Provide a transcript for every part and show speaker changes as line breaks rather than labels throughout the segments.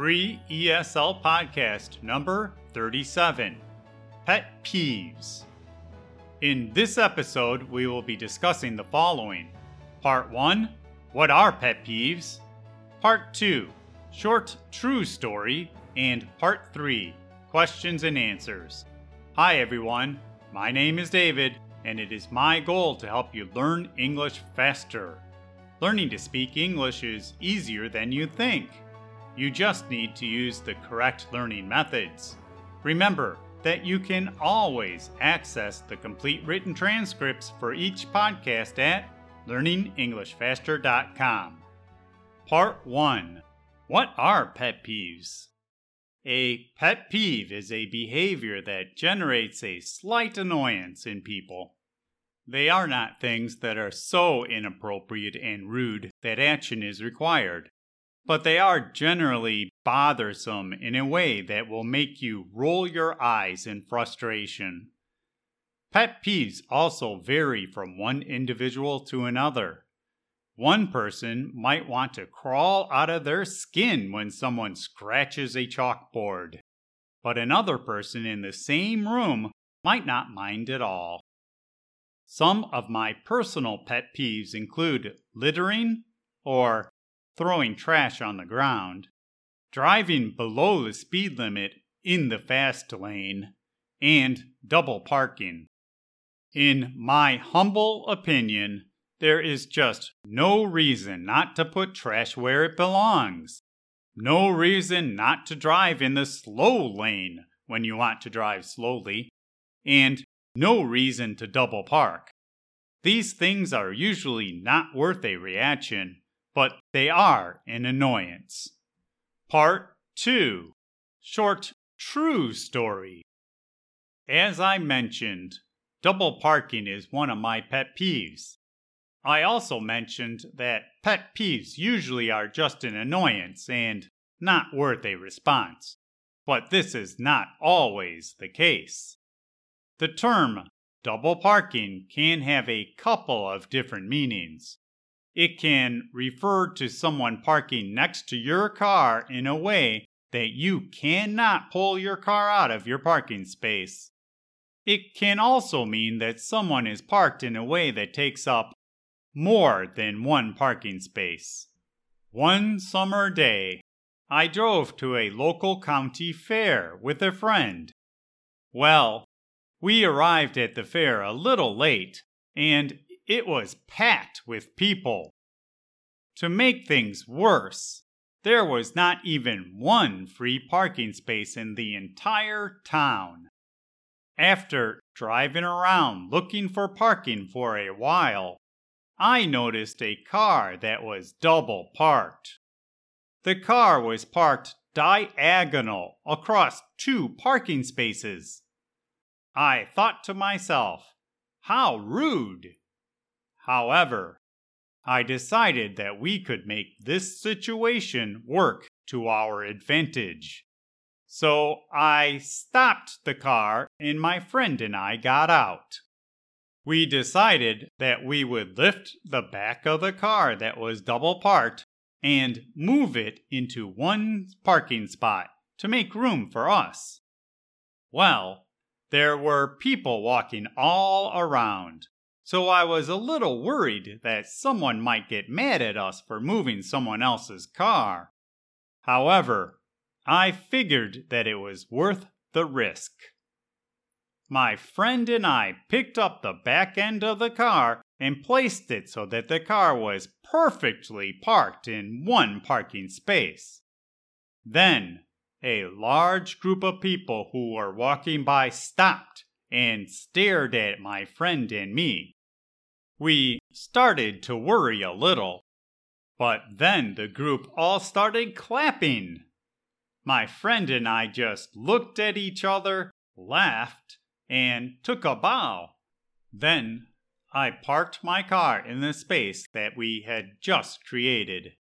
free ESL podcast number 37 Pet Peeves. In this episode, we will be discussing the following Part 1 What are pet peeves? Part 2 Short True Story. And Part 3 Questions and Answers. Hi, everyone. My name is David, and it is my goal to help you learn English faster. Learning to speak English is easier than you think. You just need to use the correct learning methods. Remember that you can always access the complete written transcripts for each podcast at learningenglishfaster.com. Part 1 What are pet peeves? A pet peeve is a behavior that generates a slight annoyance in people. They are not things that are so inappropriate and rude that action is required but they are generally bothersome in a way that will make you roll your eyes in frustration. Pet peeves also vary from one individual to another. One person might want to crawl out of their skin when someone scratches a chalkboard, but another person in the same room might not mind at all. Some of my personal pet peeves include littering or throwing trash on the ground, driving below the speed limit in the fast lane, and double parking. In my humble opinion, there is just no reason not to put trash where it belongs. No reason not to drive in the slow lane when you want to drive slowly, and no reason to double park. These things are usually not worth a reaction but they are an annoyance. Part 2 Short True Story. As I mentioned, double parking is one of my pet peeves. I also mentioned that pet peeves usually are just an annoyance and not worth a response, but this is not always the case. The term double parking can have a couple of different meanings. It can refer to someone parking next to your car in a way that you cannot pull your car out of your parking space. It can also mean that someone is parked in a way that takes up more than one parking space. One summer day, I drove to a local county fair with a friend. Well, we arrived at the fair a little late, and it was packed with people. To make things worse, there was not even one free parking space in the entire town. After driving around looking for parking for a while, I noticed a car that was double parked. The car was parked diagonal across two parking spaces. I thought to myself, how rude! However, I decided that we could make this situation work to our advantage. So I stopped the car and my friend and I got out. We decided that we would lift the back of the car that was double parked and move it into one parking spot to make room for us. Well, there were people walking all around, so I was a little worried that someone might get mad at us for moving someone else's car. However, I figured that it was worth the risk. My friend and I picked up the back end of the car and placed it so that the car was perfectly parked in one parking space. Then, a large group of people who were walking by stopped and stared at my friend and me. We started to worry a little, but then the group all started clapping. My friend and I just looked at each other, laughed, and took a bow. Then I parked my car in the space that we had just created.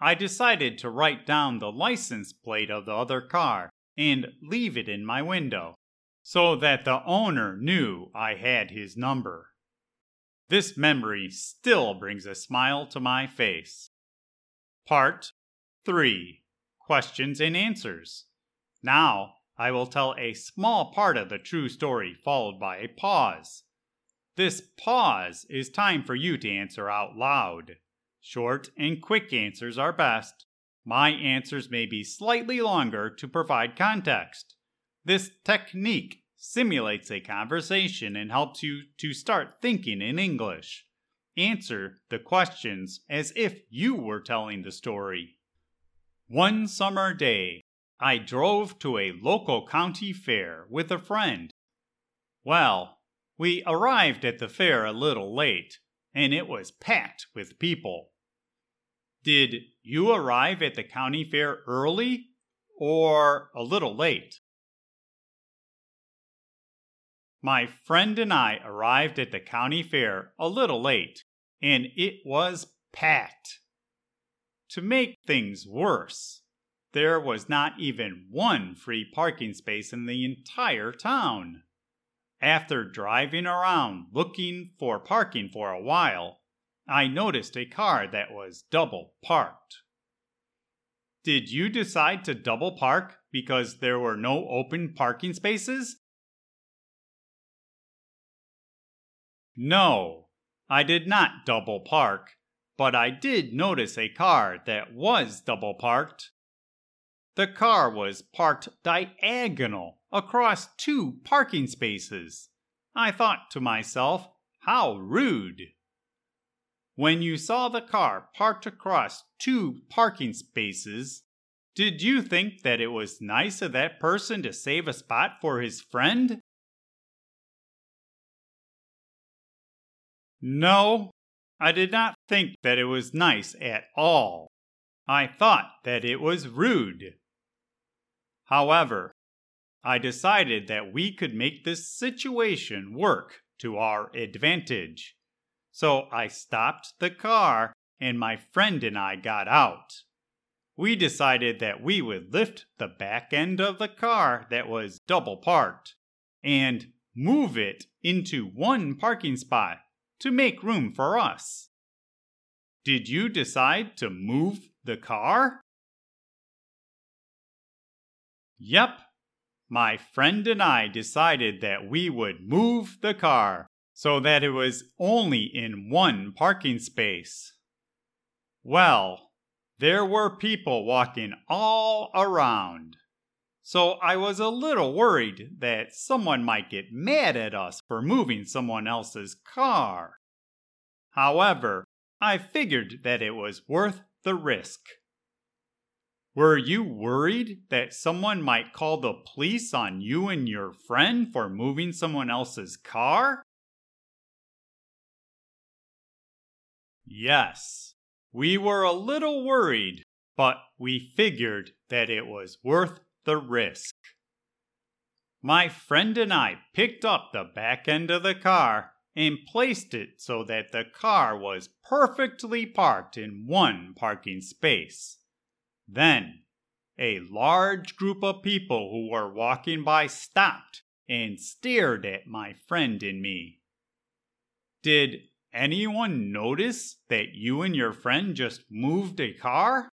I decided to write down the license plate of the other car and leave it in my window so that the owner knew I had his number. This memory still brings a smile to my face. Part 3 questions and answers. Now, I will tell a small part of the true story followed by a pause. This pause is time for you to answer out loud. Short and quick answers are best. My answers may be slightly longer to provide context. This technique simulates a conversation and helps you to start thinking in English. Answer the questions as if you were telling the story. One summer day, I drove to a local county fair with a friend. Well, we arrived at the fair a little late, and it was packed with people. Did you arrive at the county fair early or a little late? My friend and I arrived at the county fair a little late, and it was packed. To make things worse, there was not even one free parking space in the entire town. After driving around looking for parking for a while, I noticed a car that was double parked. Did you decide to double park because there were no open parking spaces? No, I did not double park, but I did notice a car that was double parked. The car was parked diagonal across two parking spaces. I thought to myself, how rude. When you saw the car parked across two parking spaces, did you think that it was nice of that person to save a spot for his friend? No, I did not think that it was nice at all. I thought that it was rude. However, I decided that we could make this situation work to our advantage. So I stopped the car and my friend and I got out. We decided that we would lift the back end of the car that was double parked and move it into one parking spot to make room for us. Did you decide to move the car? Yep, my friend and I decided that we would move the car so that it was only in one parking space. Well, there were people walking all around. So I was a little worried that someone might get mad at us for moving someone else's car. However, I figured that it was worth the risk. Were you worried that someone might call the police on you and your friend for moving someone else's car? Yes, we were a little worried, but we figured that it was worth the risk. My friend and I picked up the back end of the car and placed it so that the car was perfectly parked in one parking space. Then, a large group of people who were walking by stopped and stared at my friend and me. Did anyone notice that you and your friend just moved a car?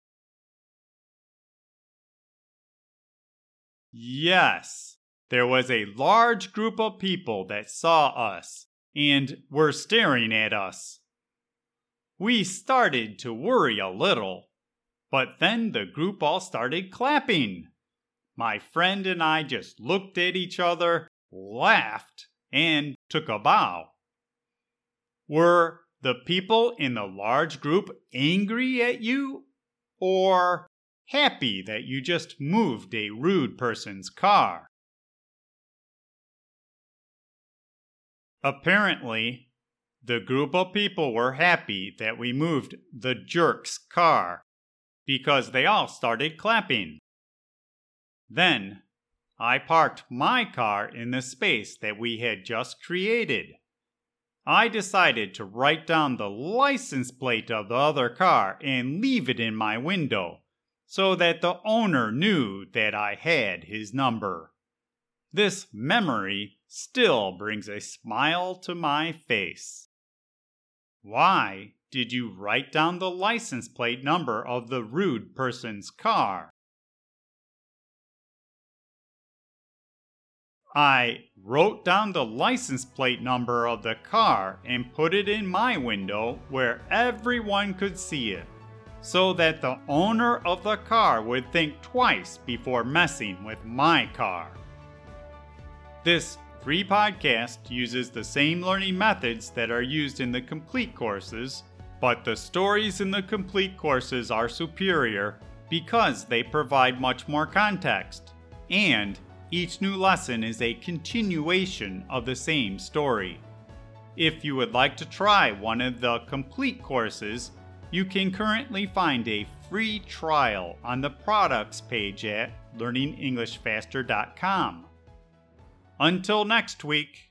Yes, there was a large group of people that saw us and were staring at us. We started to worry a little, but then the group all started clapping. My friend and I just looked at each other, laughed, and took a bow. Were the people in the large group angry at you or happy that you just moved a rude person's car. Apparently, the group of people were happy that we moved the jerk's car because they all started clapping. Then, I parked my car in the space that we had just created. I decided to write down the license plate of the other car and leave it in my window so that the owner knew that I had his number. This memory still brings a smile to my face. Why did you write down the license plate number of the rude person's car? I wrote down the license plate number of the car and put it in my window where everyone could see it so that the owner of the car would think twice before messing with my car. This free podcast uses the same learning methods that are used in the complete courses, but the stories in the complete courses are superior because they provide much more context and each new lesson is a continuation of the same story. If you would like to try one of the complete courses, you can currently find a free trial on the products page at learningenglishfaster.com. Until next week.